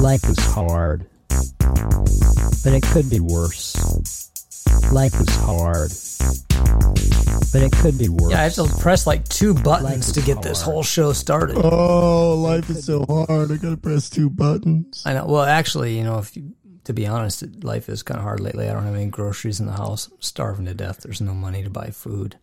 Life was hard, but it could be worse. Life was hard, but it could be worse. Yeah, I have to press like two buttons to is get this hard. whole show started. Oh, life is so hard. I gotta press two buttons. I know. Well, actually, you know, if you, to be honest, life is kind of hard lately. I don't have any groceries in the house. I'm starving to death. There's no money to buy food.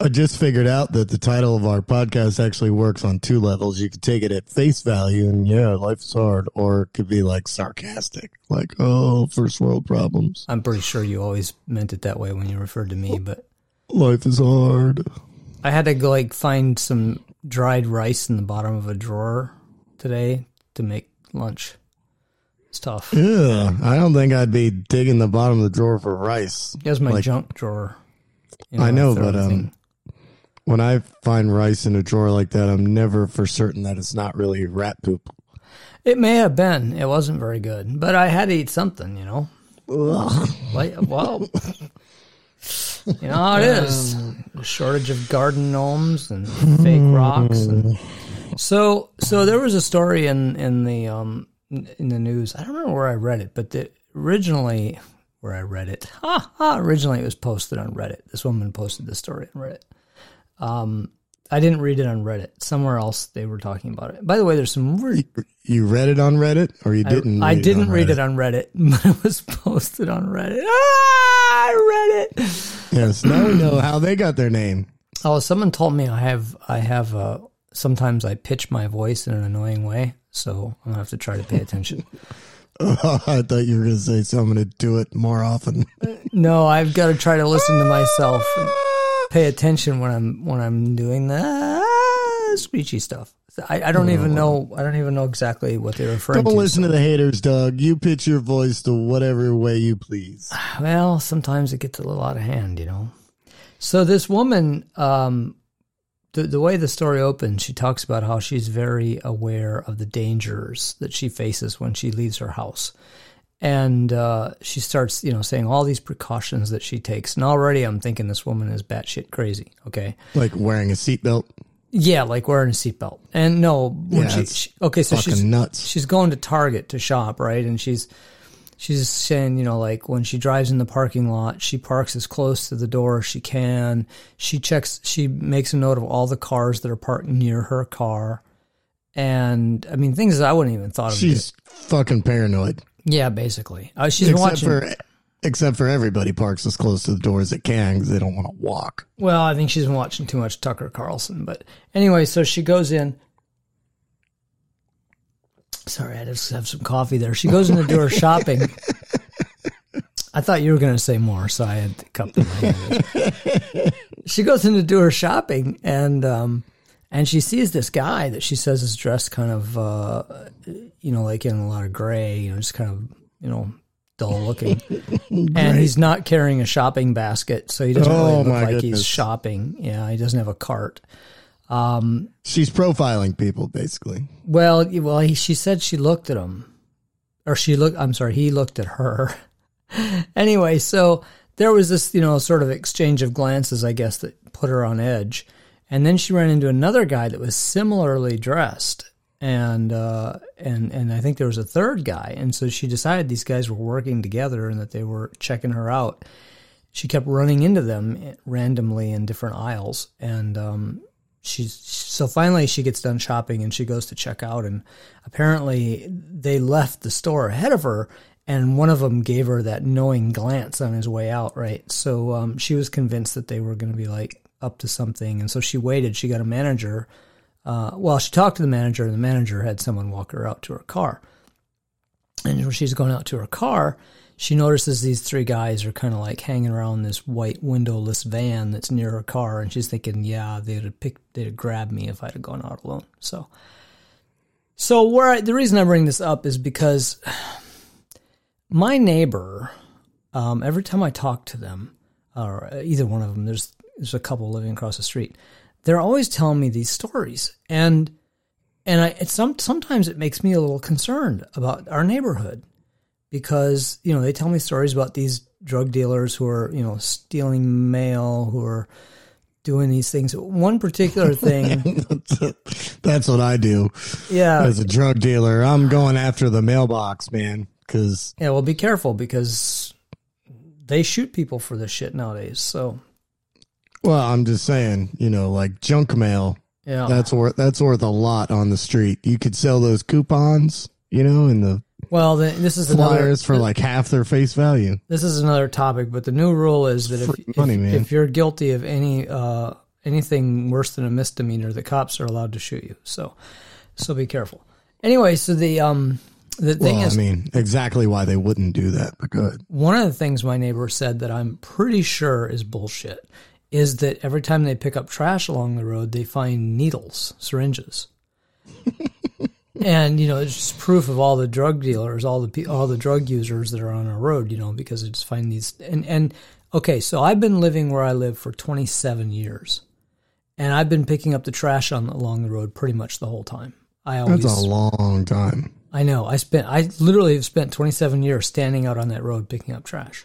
I just figured out that the title of our podcast actually works on two levels. You could take it at face value and yeah, life is hard, or it could be like sarcastic, like, oh, first world problems. I'm pretty sure you always meant it that way when you referred to me, but Life is hard. I had to go like find some dried rice in the bottom of a drawer today to make lunch. It's tough. Yeah, I don't think I'd be digging the bottom of the drawer for rice. Here's my Like- junk drawer. You I know, but, um, When I find rice in a drawer like that, I'm never for certain that it's not really rat poop. it may have been. It wasn't very good, but I had to eat something. You know. Like, well, you know how it is. Um, A shortage of garden gnomes and fake rocks. And so, so there was a story in in the um in the news. I don't remember where I read it, but the, originally where I read it, ha ha. Originally, it was posted on Reddit. This woman posted this story on Reddit. Um, I didn't read it on Reddit. Somewhere else they were talking about it. By the way, there's some You read it on Reddit, or you didn't? I read didn't on read it on Reddit, but it was posted on Reddit. Ah, I read it. Yes, now we know how they got their name. Oh, someone told me I have I have uh sometimes I pitch my voice in an annoying way, so I'm gonna have to try to pay attention. I thought you were going to say so. I'm to do it more often. no, I've got to try to listen to myself and pay attention when I'm when I'm doing the ah, screechy stuff. I, I don't even know I don't even know exactly what they're referring Don't to. listen to the haters, Doug. You pitch your voice to whatever way you please. Well, sometimes it gets a little out of hand, you know. So this woman, um, the the way the story opens, she talks about how she's very aware of the dangers that she faces when she leaves her house, and uh, she starts, you know, saying all these precautions that she takes. And already, I'm thinking this woman is batshit crazy. Okay, Like wearing a seatbelt. yeah, like wearing a seatbelt. And no, when Yeah, she, she okay, so she's nuts. she's going to Target to shop, right? And she's she's saying, you know, like when she drives in the parking lot, she parks as close to the door as she can. She checks, she makes a note of all the cars that are parked near her car. And I mean, things that I wouldn't even thought of. She's fucking paranoid. Yeah, basically. Uh, she's except watching. for except for everybody parks as close to the door as they can because they don't want to walk. Well, I think she's been watching too much Tucker Carlson. But anyway, so she goes in. Sorry, I just have some coffee there. She goes in to do her shopping. I thought you were going to say more, so I had to cut the She goes in to do her shopping, and um, and she sees this guy that she says is dressed kind of, uh, you know, like in a lot of gray, you know, just kind of, you know, dull looking. and he's not carrying a shopping basket, so he doesn't really Oh, look like he's shopping. Yeah, he doesn't have a cart. Um, She's profiling people basically. Well, well, he, she said she looked at him, or she looked. I'm sorry, he looked at her. anyway, so there was this, you know, sort of exchange of glances, I guess, that put her on edge. And then she ran into another guy that was similarly dressed, and uh, and and I think there was a third guy, and so she decided these guys were working together and that they were checking her out. She kept running into them randomly in different aisles, and um, she's so finally she gets done shopping and she goes to check out and apparently they left the store ahead of her and one of them gave her that knowing glance on his way out right so um, she was convinced that they were going to be like up to something and so she waited she got a manager uh, well she talked to the manager and the manager had someone walk her out to her car and when she's going out to her car she notices these three guys are kind of like hanging around this white windowless van that's near her car, and she's thinking, "Yeah, they'd have picked, they'd have grabbed me if I'd have gone out alone." So, so where I, the reason I bring this up is because my neighbor, um, every time I talk to them, or either one of them, there's there's a couple living across the street, they're always telling me these stories, and and I it's some sometimes it makes me a little concerned about our neighborhood because you know they tell me stories about these drug dealers who are you know stealing mail, who are doing these things. One particular thing, That's what I do yeah, as a drug dealer. I'm going after the mailbox, man, because yeah. Well, be careful because they shoot people for this shit nowadays. So well, I'm just saying, you know, like junk mail. yeah, That's worth that's worth a lot on the street. You could sell those coupons, you know, and the well, the, this is another flyers for like half their face value. this is another topic. But the new rule is that if money, if, if you're guilty of any uh, anything worse than a misdemeanor, the cops are allowed to shoot you. So so be careful. Anyway, so the um the thing Well, is, I mean, exactly why they wouldn't do that, but good. one of the things my neighbor said that I'm pretty sure is bullshit is that every time they pick up trash along the road, they find needles, syringes. and you know, it's just proof of all the drug dealers, all the all the drug users that are on our road, you know, because they just find these and and okay, so I've been living where I live for 27 years. And I've been picking up the trash on along the road pretty much the whole time. I always That's a long time. I know. I spent I literally have spent 27 years standing out on that road picking up trash.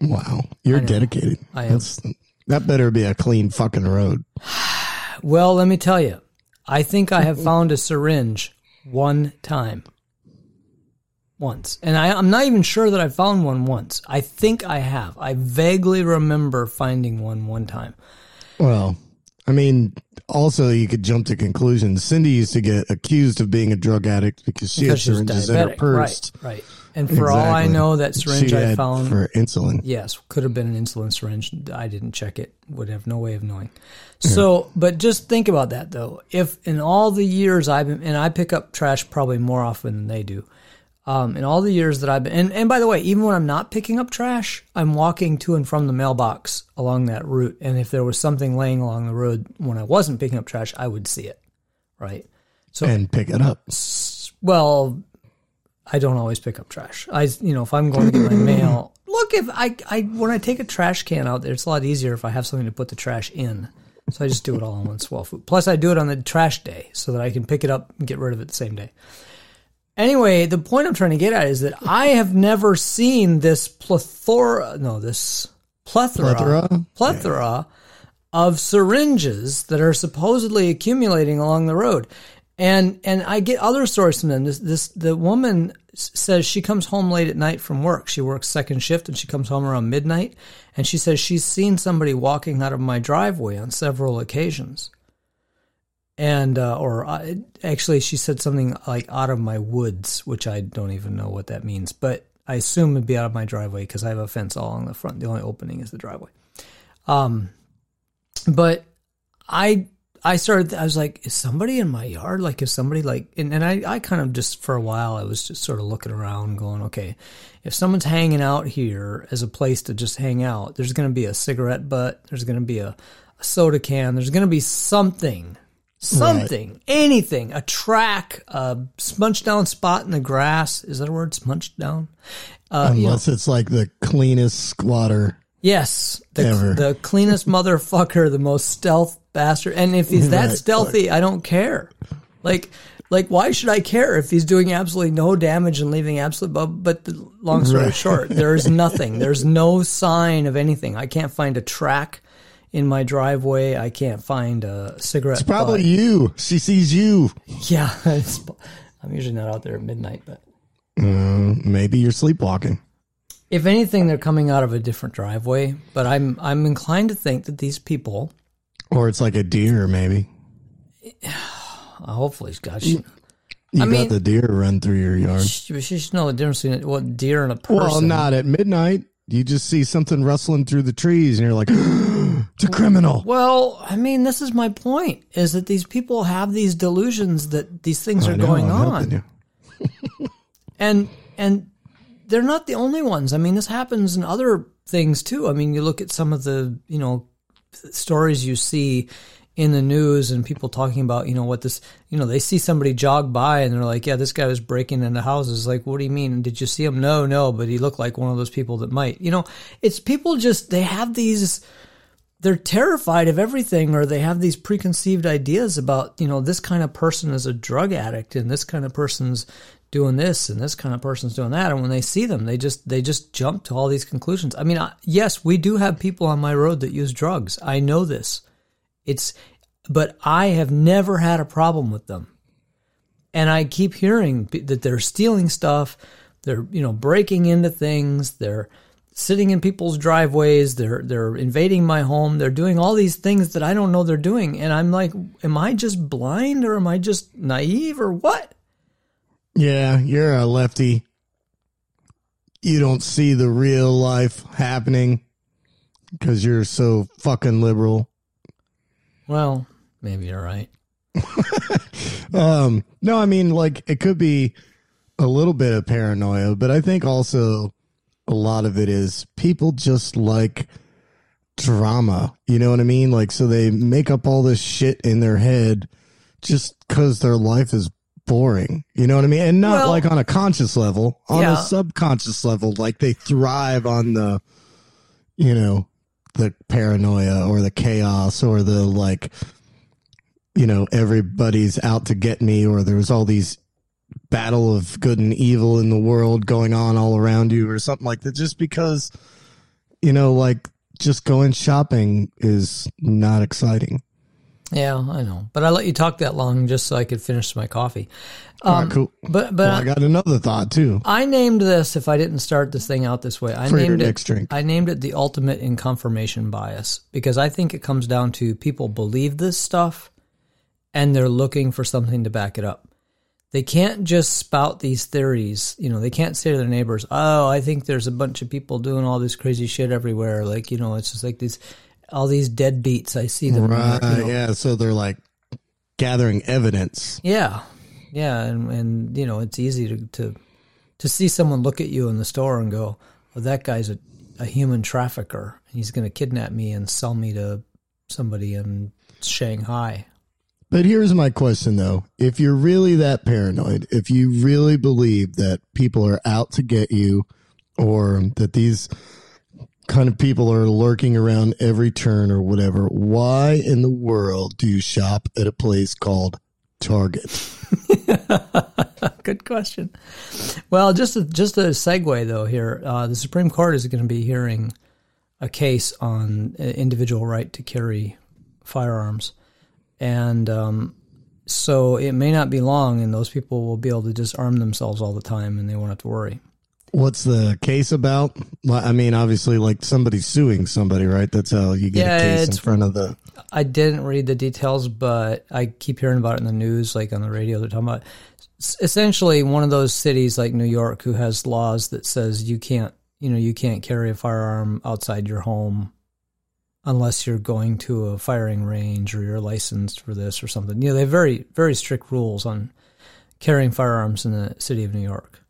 Wow, you're dedicated. I am. That's, that better be a clean fucking road. Well, let me tell you. I think I have found a syringe one time. Once. And I, I'm not even sure that I found one once. I think I have. I vaguely remember finding one one time. Well, I mean, also you could jump to conclusions. Cindy used to get accused of being a drug addict because she Because had syringes in her purse. Right, right. And for all I know, that syringe I found for insulin. Yes, could have been an insulin syringe. I didn't check it. Would have no way of knowing. So, but just think about that though. If in all the years I've been, and I pick up trash probably more often than they do. Um, in all the years that I've been, and, and by the way, even when I'm not picking up trash, I'm walking to and from the mailbox along that route. And if there was something laying along the road when I wasn't picking up trash, I would see it. Right. So and pick it up. well, I don't always pick up trash. I, you know, if I'm going to get my mail, look, if I, I, when I take a trash can out there, it's a lot easier if I have something to put the trash in. So I just do it all in one swell food. Plus, I do it on the trash day so that I can pick it up and get rid of it the same day. Anyway, the point I'm trying to get at is that I have never seen this plethora, no, this plethora, Plethora? plethora of syringes that are supposedly accumulating along the road. And and I get other stories from them. This this the woman says she comes home late at night from work. She works second shift and she comes home around midnight. And she says she's seen somebody walking out of my driveway on several occasions. And uh, or uh, actually, she said something like out of my woods, which I don't even know what that means. But I assume it'd be out of my driveway because I have a fence all along the front. The only opening is the driveway. Um, but I I started I was like, is somebody in my yard? Like is somebody like and, and I, I kind of just for a while I was just sort of looking around going, okay, if someone's hanging out here as a place to just hang out, there's gonna be a cigarette butt, there's gonna be a, a soda can, there's gonna be something. Something, anything, a track, a smudged down spot in the grass. Is that a word? Smudged down? Uh, you know, Unless it's like the cleanest squatter. Yes, the, Ever. the cleanest motherfucker, the most stealth bastard. And if he's that Right, stealthy, I don't care. Like, like why should I care if he's doing absolutely no damage and leaving absolute? But, but the long story Right. short, there's nothing. There's no sign of anything. I can't find a track in my driveway. I can't find a cigarette. It's probably butt. you. She sees you. yeah. I'm usually not out there at midnight, but Uh, maybe you're sleepwalking. if anything, they're coming out of a different driveway. But I'm I'm inclined to think that these people. Or it's like a deer, maybe. Hopefully, God, she, You I got mean- the deer run through your yard. she, she should know the difference between what deer and a person. Well, not at midnight. You just see something rustling through the trees and you're like, it's a criminal. Well, I mean, this is my point: is that these people have these delusions that these things I are know, going I'm on, and and they're not the only ones. I mean, this happens in other things too. I mean, you look at some of the you know stories you see in the news and people talking about you know what this you know they see somebody jog by and they're like yeah this guy was breaking into houses. Like what do you mean? Did you see him? No no but he looked like one of those people that might you know it's people just they have these they're terrified of everything or they have these preconceived ideas about you know this kind of person is a drug addict and this kind of person's doing this and this kind of person's doing that and when they see them they just they just jump to all these conclusions i mean I, yes we do have people on my road that use drugs i know this It's, but I have never had a problem with them. And I keep hearing that they're stealing stuff. They're, you know, breaking into things. They're sitting in people's driveways. They're, they're invading my home. They're doing all these things that I don't know they're doing. And I'm like, am I just blind or am I just naive or what? Yeah, you're a lefty. You don't see the real life happening because you're so fucking liberal. Well, maybe you're right. um, no, I mean, like, it could be a little bit of paranoia, but I think also a lot of it is people just like drama. You know what I mean? Like, so they make up all this shit in their head just because their life is boring. You know what I mean? And not Well- like on a conscious level, on Yeah. a subconscious level. Like they thrive on the, you know, the paranoia or the chaos or the like, you know, everybody's out to get me or there's all these battle of good and evil in the world going on all around you or something like that. Just because, you know, like just going shopping is not exciting. Yeah, I know. But I let you talk that long just so I could finish my coffee. Um, right, cool. But but Well, I got another thought too. I named this if I didn't start this thing out this way. I For named it drink. I named it the ultimate in confirmation bias because I think it comes down to people believe this stuff and they're looking for something to back it up. They can't just spout these theories. You know, they can't say to their neighbors, "Oh, I think there's a bunch of people doing all this crazy shit everywhere." Like, you know, it's just like these all these deadbeats. I see them. Right. you know. Yeah. So they're like gathering evidence. Yeah, yeah, and and you know it's easy to to to see someone look at you in the store and go, "Well, that guy's a, a human trafficker. He's going to kidnap me and sell me to somebody in Shanghai." But here's my question though. If you're really that paranoid, if you really believe that people are out to get you or that these kind of people are lurking around every turn or whatever, why in the world do you shop at a place called Target? Good question. Well, just a, just a segue though here, uh, the Supreme Court is going to be hearing a case on uh, individual right to carry firearms, and um, so it may not be long, and those people will be able to just arm themselves all the time, and they won't have to worry. What's the case about? Well, I mean, obviously, like somebody's suing somebody, right? That's how you get Yeah, a case in front of the. I didn't read the details, but I keep hearing about it in the news, like on the radio. They're talking about essentially one of those cities like New York who has laws that says you can't, you know, you can't carry a firearm outside your home unless you're going to a firing range or you're licensed for this or something. You know, they have very, very strict rules on carrying firearms in the city of New York.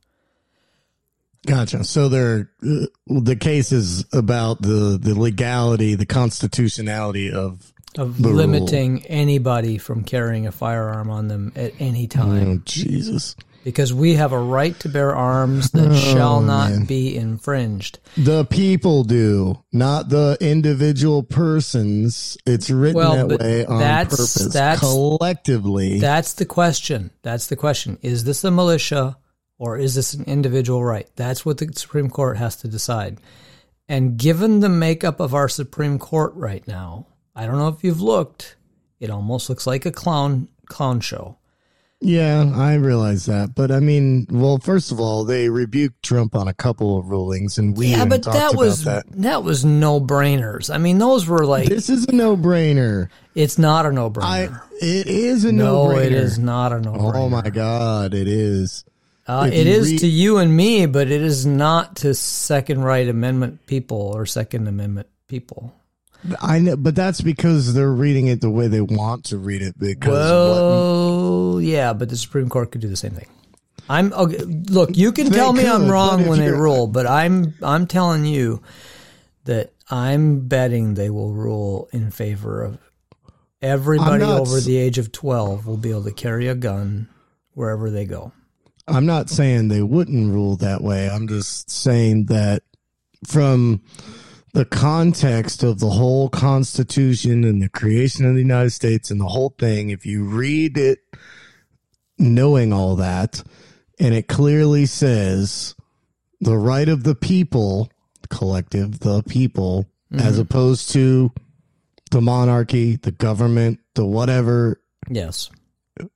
Gotcha. So they're uh, the case is about the the legality, the constitutionality of. Of The rule. limiting anybody from carrying a firearm on them at any time. Oh Jesus! because we have a right to bear arms that shall Oh, not man. be infringed. The people do, not the individual persons. It's written Well, that way on that's- purpose. that's- collectively. That's the question. That's the question. Is this a militia or is this an individual right? That's what the Supreme Court has to decide. And given the makeup of our Supreme Court right now, I don't know if you've looked, it almost looks like a clown clown show. yeah, I realize that, but I mean, well, first of all, they rebuked Trump on a couple of rulings, and we yeah, but that was that. that. was no brainers. I mean, those were like This is a no-brainer. it's not a no brainer. It is a No, no-brainer. it is not a no brainer. Oh my god, it is. Uh, it is read- to you and me, but it is not to Second Right Amendment people or Second Amendment people. I know, but that's because they're reading it the way they want to read it. Because what, Well, yeah, but the Supreme Court could do the same thing. I'm okay, look. You can tell me I'm wrong when they rule, but I'm I'm telling you that I'm betting they will rule in favor of everybody over the age of twelve will be able to carry a gun wherever they go. I'm not saying they wouldn't rule that way. I'm just saying that from the context of the whole Constitution and the creation of the United States and the whole thing, if you read it knowing all that, and it clearly says the right of the people, collective, the people, mm-hmm. as opposed to the monarchy, the government, the whatever, Yes.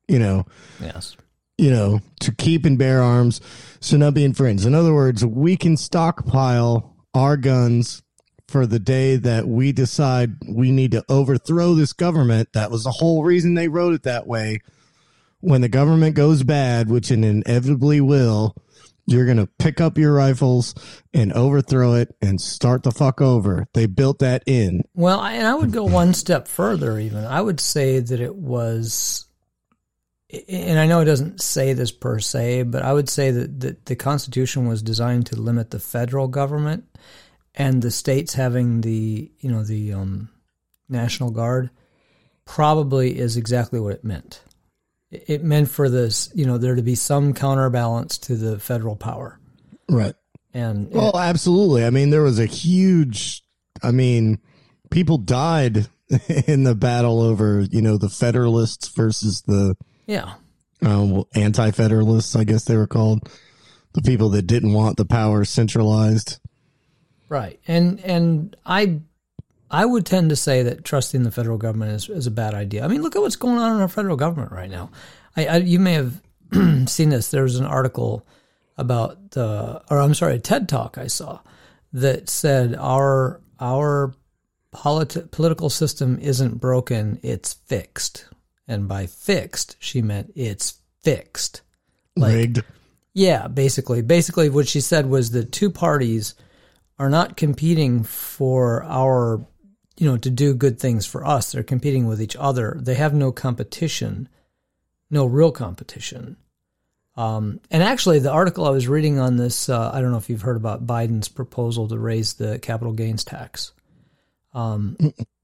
you know, Yes. You know, to keep and bear arms so not be infringed. In other words, we can stockpile our guns for the day that we decide we need to overthrow this government. That was the whole reason they wrote it that way. When the government goes bad, which it inevitably will, you're going to pick up your rifles and overthrow it and start the fuck over. They built that in. Well, and I would go one step further. Even I would say that it was, and I know it doesn't say this per se, but I would say that, that the Constitution was designed to limit the federal government and the states having the you know the um, National Guard probably is exactly what it meant. It it meant for this, you know, there to be some counterbalance to the federal power, Right. and Well, absolutely. I mean, there was a huge. I mean, people died in the battle over you know the Federalists versus the yeah, um, anti-Federalists. I guess they were called the people that didn't want the power centralized. Right. And and I I would tend to say that trusting the federal government is, is a bad idea. I mean, look at what's going on in our federal government right now. I, I you may have seen this. There was an article about the or I'm sorry, a TED talk I saw that said our our politi- political system isn't broken, it's fixed. And by fixed, she meant it's fixed. Like Rigged. yeah, basically. Basically, what she said was the two parties are not competing for our, you know, to do good things for us. They're competing with each other. They have no competition, no real competition. Um, and actually, the article I was reading on this, uh, I don't know if you've heard about Biden's proposal to raise the capital gains tax. Um,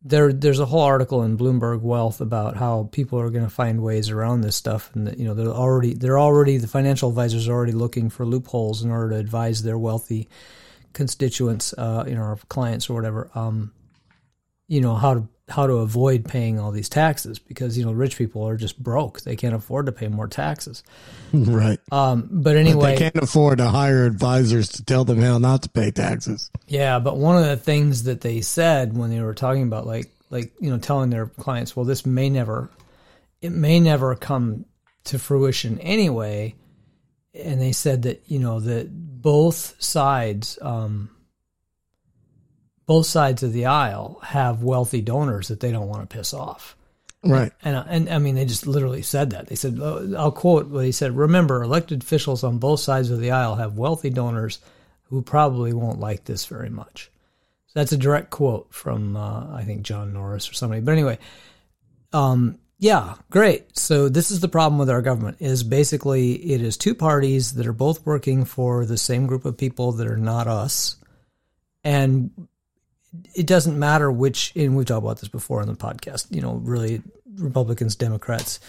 there, there's a whole article in Bloomberg Wealth about how people are going to find ways around this stuff, and that you know they're already they're already the financial advisors are already looking for loopholes in order to advise their wealthy constituents, uh, you know, or clients or whatever, um, you know how to how to avoid paying all these taxes because you know rich people are just broke; they can't afford to pay more taxes. Right. Um, but anyway, They can't afford to hire advisors to tell them how not to pay taxes. Yeah, but one of the things that they said when they were talking about like like you know telling their clients, well, this may never, it may never come to fruition anyway, and they said that you know that both sides, um, both sides of the aisle have wealthy donors that they don't want to piss off. Right. And, and I mean, they just literally said that. They said, uh, I'll quote what he said Remember, elected officials on both sides of the aisle have wealthy donors who probably won't like this very much. So that's a direct quote from, uh, I think, John Norris or somebody. But anyway, um, yeah, great. So this is the problem with our government is basically it is two parties that are both working for the same group of people that are not us. And it doesn't matter which, and we've talked about this before on the podcast, you know, really Republicans, Democrats,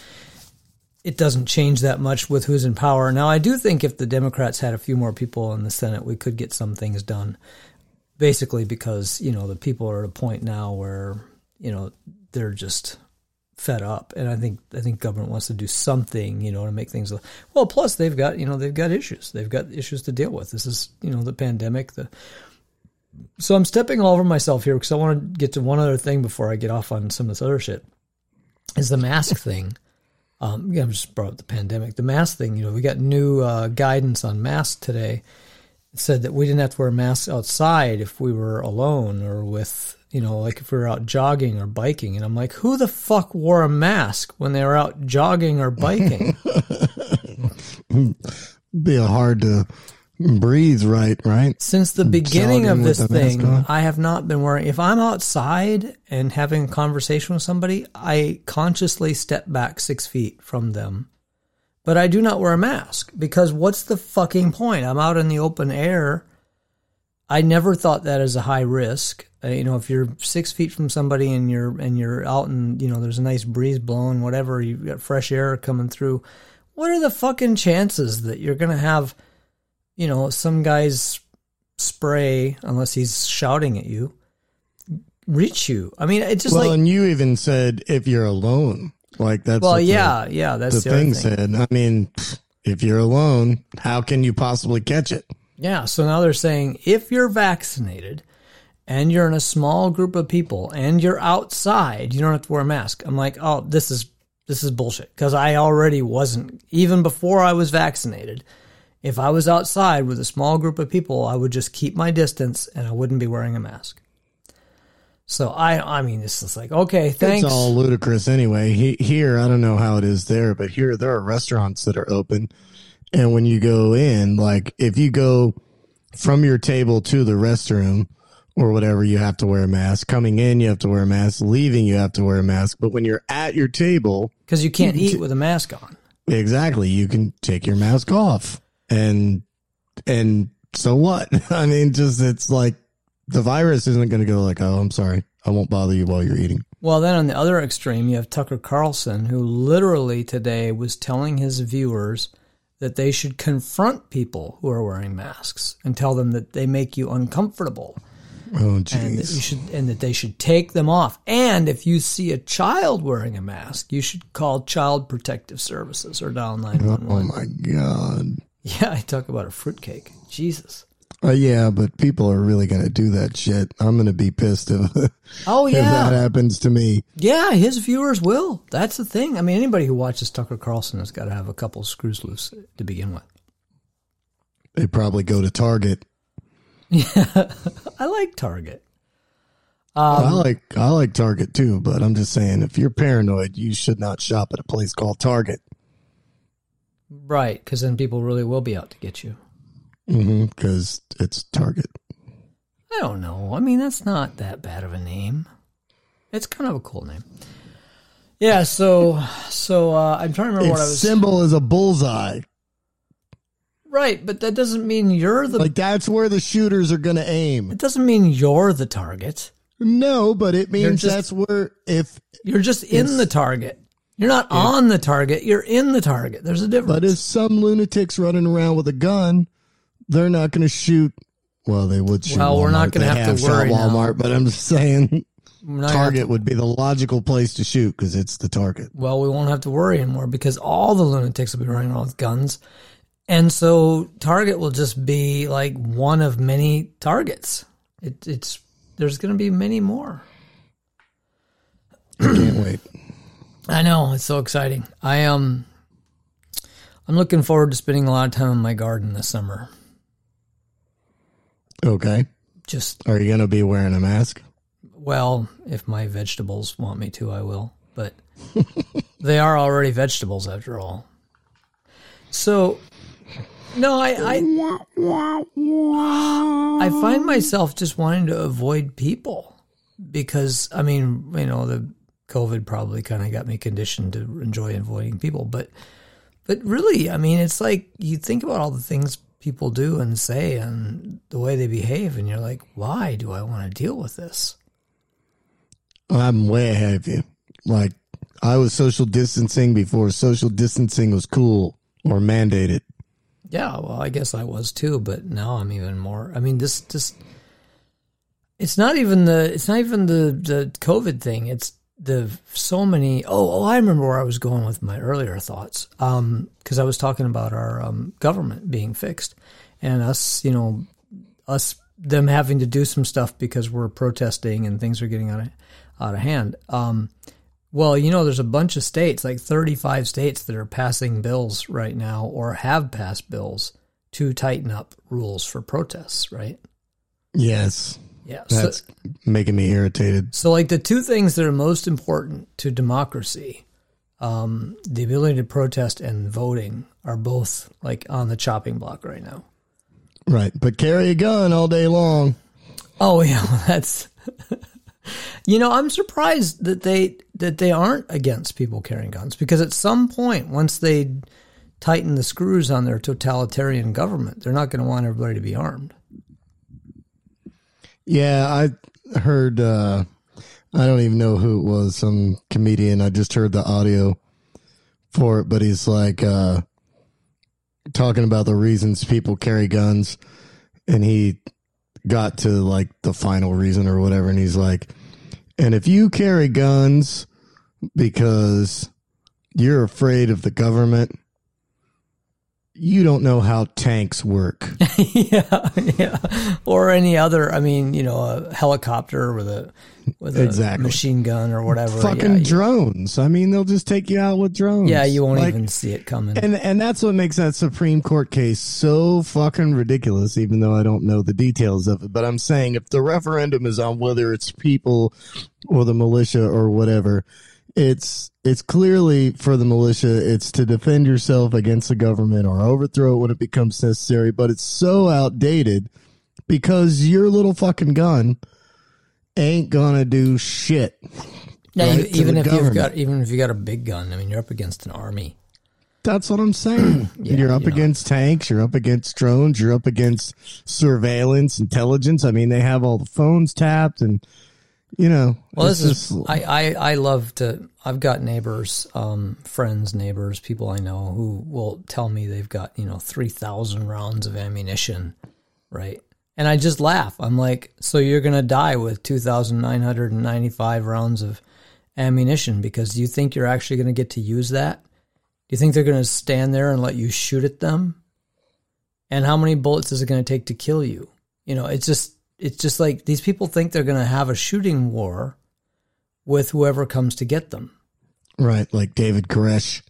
it doesn't change that much with who's in power. Now, I do think if the Democrats had a few more people in the Senate, we could get some things done. Basically, because, you know, the people are at a point now where, you know, they're just fed up. And I think, I think government wants to do something, you know, to make things, well, plus they've got, you know, they've got issues. They've got issues to deal with. This is, you know, the pandemic, the, so I'm stepping all over myself here because I want to get to one other thing before I get off on some of this other shit. Is the mask thing? Um, yeah, I just brought up the pandemic. The mask thing. You know, we got new uh, guidance on masks today. It said that we didn't have to wear masks outside if we were alone or with, you know, like if we were out jogging or biking. And I'm like, who the fuck wore a mask when they were out jogging or biking? Be hard to breathe right, right? Since the beginning of this with a mask thing. I have not been wearing. If I'm outside and having a conversation with somebody, I consciously step back six feet from them. But I do not wear a mask because what's the fucking point? I'm out in the open air. I never thought that as a high risk. Uh, you know, if you're six feet from somebody and you're and you're out and you know there's a nice breeze blowing, whatever, you've got fresh air coming through. What are the fucking chances that you're gonna have? You know, some guy's spray, unless he's shouting at you, reach you. I mean, it's just well, like, and you even said if you're alone, like that's well, what the- yeah, yeah, the, that's the, thing thing. said. I mean, if you're alone, how can you possibly catch it? Yeah. So now they're saying if you're vaccinated and you're in a small group of people and you're outside, you don't have to wear a mask. I'm like, oh, this is this is bullshit because I already wasn't even before I was vaccinated. If I was outside with a small group of people, I would just keep my distance and I wouldn't be wearing a mask. So I, I mean, this is like okay, thanks. It's all ludicrous anyway. He, here, I don't know how it is there, but here there are restaurants that are open, and when you go in, like if you go from your table to the restroom or whatever, you have to wear a mask. Coming in, you have to wear a mask. Leaving, you have to wear a mask. But when you're at your table, because you can't eat with a mask on. exactly, you can take your mask off, and and so what? I mean, just it's like the virus isn't going to go like, oh, I'm sorry, I won't bother you while you're eating. Well, then on the other extreme, you have Tucker Carlson, who literally today was telling his viewers that they should confront people who are wearing masks and tell them that they make you uncomfortable. Oh, and that you jeez. should and that they should take them off. And if you see a child wearing a mask, you should call Child Protective Services or dial Oh my god. Yeah, I talk about a fruitcake. Jesus. Uh, yeah, but people are really going to do that shit. I'm going to be pissed if, if Oh that happens to me. yeah. His viewers will. That's the thing. I mean, anybody who watches Tucker Carlson has got to have a couple screws loose to begin with. They probably go to Target. Yeah, I like Target. I Um, like I like Target too, but I'm just saying if you're paranoid, you should not shop at a place called Target. Right, because then people really will be out to get you. because it's Target. I don't know. I mean, that's not that bad of a name. It's kind of a cool name. Yeah. So, so uh, I'm trying to remember what I was. symbol is a bullseye. right, but that doesn't mean you're the. Like that's where the shooters are going to aim. it doesn't mean you're the target. No, but it means just- that's where if You're just in the target. You're not on the target. You're in the target. There's a difference. but if some lunatics running around with a gun, they're not going to shoot. Well, they would shoot. Well, we're not gonna They have to worry now. Walmart, but I'm just saying We're not gonna have Target to- would be the logical place to shoot because it's the target. well, we won't have to worry anymore because all the lunatics will be running around with guns. And so Target will just be like one of many targets. It, it's there's going to be many more. I can't wait. I know it's so exciting. I um, I'm looking forward to spending a lot of time in my garden this summer. Okay, Just are you going to be wearing a mask? well, if my vegetables want me to, I will. But they are already vegetables after all. So, no, I I, I find myself just wanting to avoid people because I mean, you know, the COVID probably kind of got me conditioned to enjoy avoiding people, but but really, I mean, it's like you think about all the things people do and say and the way they behave, and you're like, why do I want to deal with this? I'm way ahead of you. Like I was social distancing before social distancing was cool or mandated. Yeah, well, I guess I was too, but now I'm even more. I mean, this just it's not even the it's not even the the COVID thing. It's the so many. Oh, oh, I remember where I was going with my earlier thoughts. Um, because I was talking about our um, government being fixed and us, you know, us them having to do some stuff because we're protesting and things are getting out of out of hand. Um, well, you know, there's a bunch of states, like 35 states, that are passing bills right now or have passed bills to tighten up rules for protests, right? Yes, Yeah. So, that's making me irritated. so, like the two things that are most important to democracy, um, the ability to protest and voting, are both like on the chopping block right now. Right, but carry a gun all day long. Oh yeah, well, that's. you know, I'm surprised that they that they aren't against people carrying guns because at some point, once they tighten the screws on their totalitarian government, they're not going to want everybody to be armed. Yeah, I heard. uh I don't even know who it was. Some comedian. I just heard the audio for it, but he's like uh talking about the reasons people carry guns, and he got to like the final reason or whatever, and he's like, and if you carry guns because you're afraid of the government, you don't know how tanks work. yeah, yeah, or any other. I mean, you know, a helicopter with a with a Exactly. machine gun or whatever. Fucking yeah, you- drones. I mean, they'll just take you out with drones. yeah, you won't Like, even see it coming. And and that's what makes that Supreme Court case so fucking ridiculous, even though I don't know the details of it. But I'm saying if the referendum is on whether it's people or the militia or whatever, it's it's clearly for the militia, it's to defend yourself against the government or overthrow it when it becomes necessary, but it's so outdated because your little fucking gun ain't gonna do shit. yeah, right, you- even if you've got even if you got a big gun, I mean, you're up against an army. That's what I'm saying. Yeah, you're up you know. against tanks, you're up against drones, you're up against surveillance, intelligence. I mean, they have all the phones tapped and you know, Well, this is I, I I love to. I've got neighbors, um, friends, neighbors, people I know who will tell me they've got you know three thousand rounds of ammunition, right? And I just laugh. I'm like, so you're gonna die with two thousand nine hundred and ninety five rounds of ammunition because you think you're actually gonna get to use that? Do you think they're gonna stand there and let you shoot at them? And how many bullets is it gonna take to kill you? You know, it's just it's just like these people think they're going to have a shooting war with whoever comes to get them. right, like David Koresh.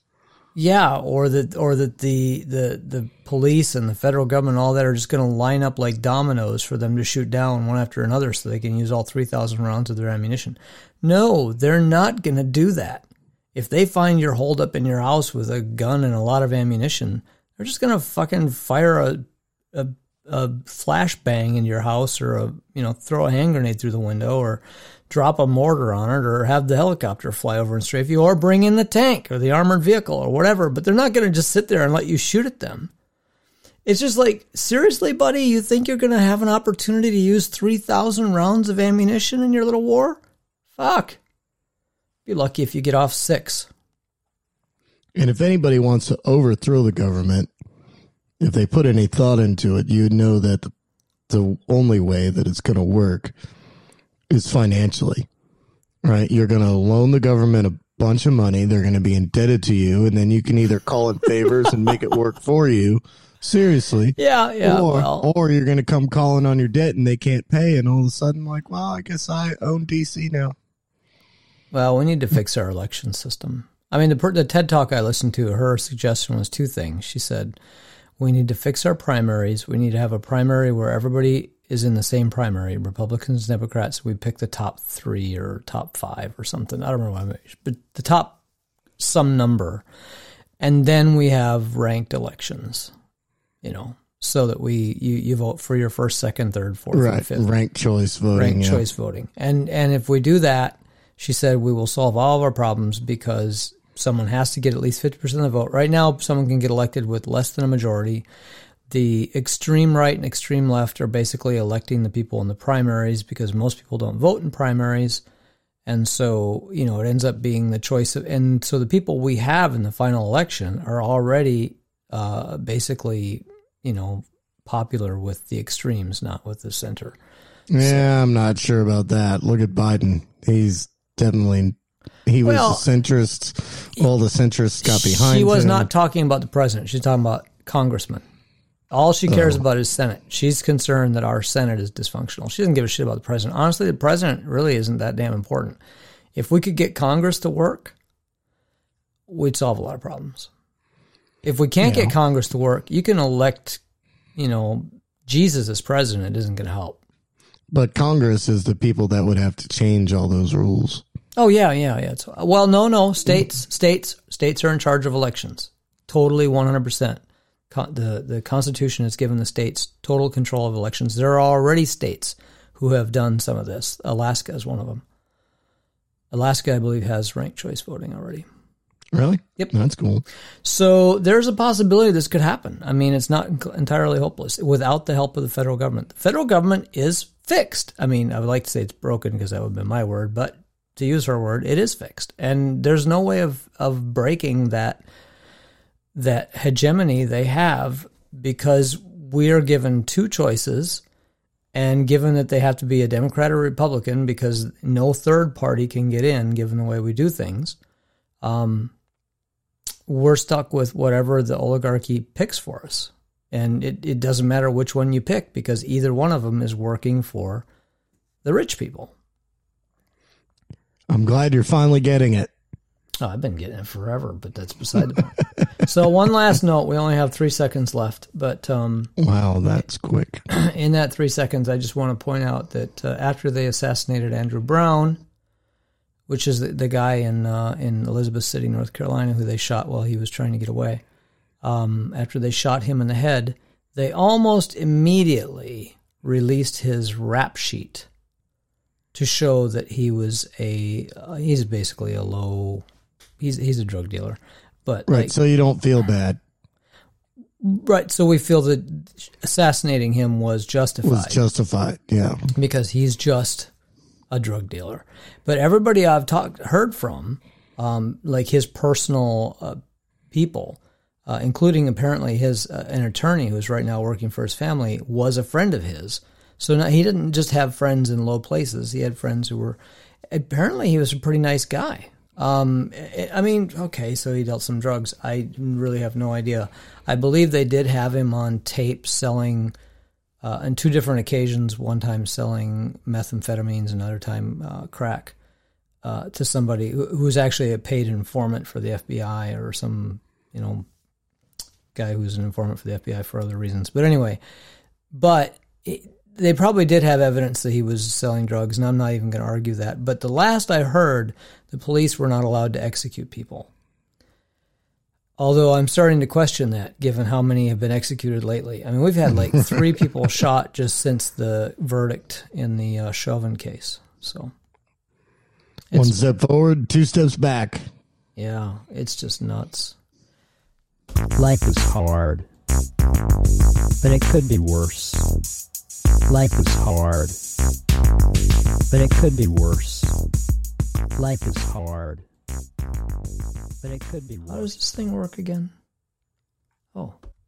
Yeah, or that or that the the the police and the federal government and all that are just going to line up like dominoes for them to shoot down one after another so they can use all 3000 rounds of their ammunition. No, they're not going to do that. If they find you're holed up in your house with a gun and a lot of ammunition, they're just going to fucking fire a a a flashbang in your house or a you know throw a hand grenade through the window or drop a mortar on it or have the helicopter fly over and strafe you or bring in the tank or the armored vehicle or whatever but they're not going to just sit there and let you shoot at them. It's just like seriously buddy you think you're going to have an opportunity to use 3000 rounds of ammunition in your little war? Fuck. Be lucky if you get off 6 And if anybody wants to overthrow the government, if they put any thought into it, you'd know that the, the only way that it's going to work is financially, right? You're going to loan the government a bunch of money. They're going to be indebted to you, and then you can either call in favors and make it work for you. Seriously. yeah yeah or, well or you're going to come calling on your debt and they can't pay, and all of a sudden, like, well, I guess I own DC now. Well, we need to fix our election system. I mean, the, the TED talk I listened to, her suggestion was two things. She said, we need to fix our primaries. We need to have a primary where everybody is in the same primary, Republicans, Democrats. We pick the top three or top five or something. I don't remember, but the top some number. And then we have ranked elections, you know, so that we, you, you vote for your first, second, third, fourth, and Right. fifth Ranked choice voting. ranked yeah. choice voting. And and if we do that, she said we will solve all of our problems because someone has to get at least 50% of the vote. Right now, someone can get elected with less than a majority. The extreme right and extreme left are basically electing the people in the primaries because most people don't vote in primaries. And so, you know, it ends up being the choice of, and so the people we have in the final election are already uh, basically, you know, popular with the extremes, not with the center. Yeah, I'm not sure about that. Look at Biden. He's definitely he was Well, a centrist. All the centrists got behind. She was him. not talking about the president. She's talking about congressmen. All she cares Oh. about is Senate. She's concerned that our Senate is dysfunctional. She doesn't give a shit about the president. Honestly, the president really isn't that damn important. If we could get Congress to work, we'd solve a lot of problems. If we can't Yeah. get Congress to work, you can elect, you know, Jesus as president. It isn't going to help. But Congress is the people that would have to change all those rules. Oh yeah, yeah, yeah. It's, well, no, no. States, states, states are in charge of elections. Totally, one hundred percent. The the Constitution has given the states total control of elections. There are already states who have done some of this. Alaska is one of them. Alaska, I believe, has ranked choice voting already. Really? Yep. That's cool. So there's a possibility this could happen. I mean, it's not entirely hopeless without the help of the federal government. The federal government is fixed. I mean, I would like to say it's broken because that would be my word, but to use her word, it is fixed. And there's no way of, of breaking that that hegemony they have because we are given two choices and given that they have to be a Democrat or Republican because no third party can get in given the way we do things. Um, we're stuck with whatever the oligarchy picks for us. And it, it doesn't matter which one you pick because either one of them is working for the rich people. I'm glad you're finally getting it. Oh, I've been getting it forever, but that's beside the point. so one last note. We only have three seconds left, but um, Wow, that's quick. in that three seconds, I just want to point out that uh, after they assassinated Andrew Brown, which is the, the guy in uh, in Elizabeth City, North Carolina, who they shot while he was trying to get away. Um, after they shot him in the head, they almost immediately released his rap sheet to show that he was a uh, he's basically a low he's he's a drug dealer, but Right, like, so you don't feel bad. right. So we feel that assassinating him was justified Was justified. Yeah. because he's just a drug dealer. But everybody I've talked heard from, um, like his personal uh, people, uh, including apparently his uh, an attorney who's right now working for his family, was a friend of his. So now, he didn't just have friends in low places; he had friends who were. Apparently, he was a pretty nice guy. Um, I mean, okay, so he dealt some drugs. I really have no idea. I believe they did have him on tape selling uh, on two different occasions. One time selling methamphetamines, another time uh, crack uh, to somebody who, who was actually a paid informant for the FBI or some you know guy who was an informant for the FBI for other reasons. But anyway, but it, they probably did have evidence that he was selling drugs, and I'm not even going to argue that. But the last I heard, the police were not allowed to execute people. Although I'm starting to question that, given how many have been executed lately. I mean, we've had like three people shot just since the verdict in the uh, Chauvin case. So, One step forward, two steps back. yeah, it's just nuts. Life is hard, but it could be worse. Life is hard, but it could be worse. Life is hard, but it could be worse. How does this thing work again? Oh,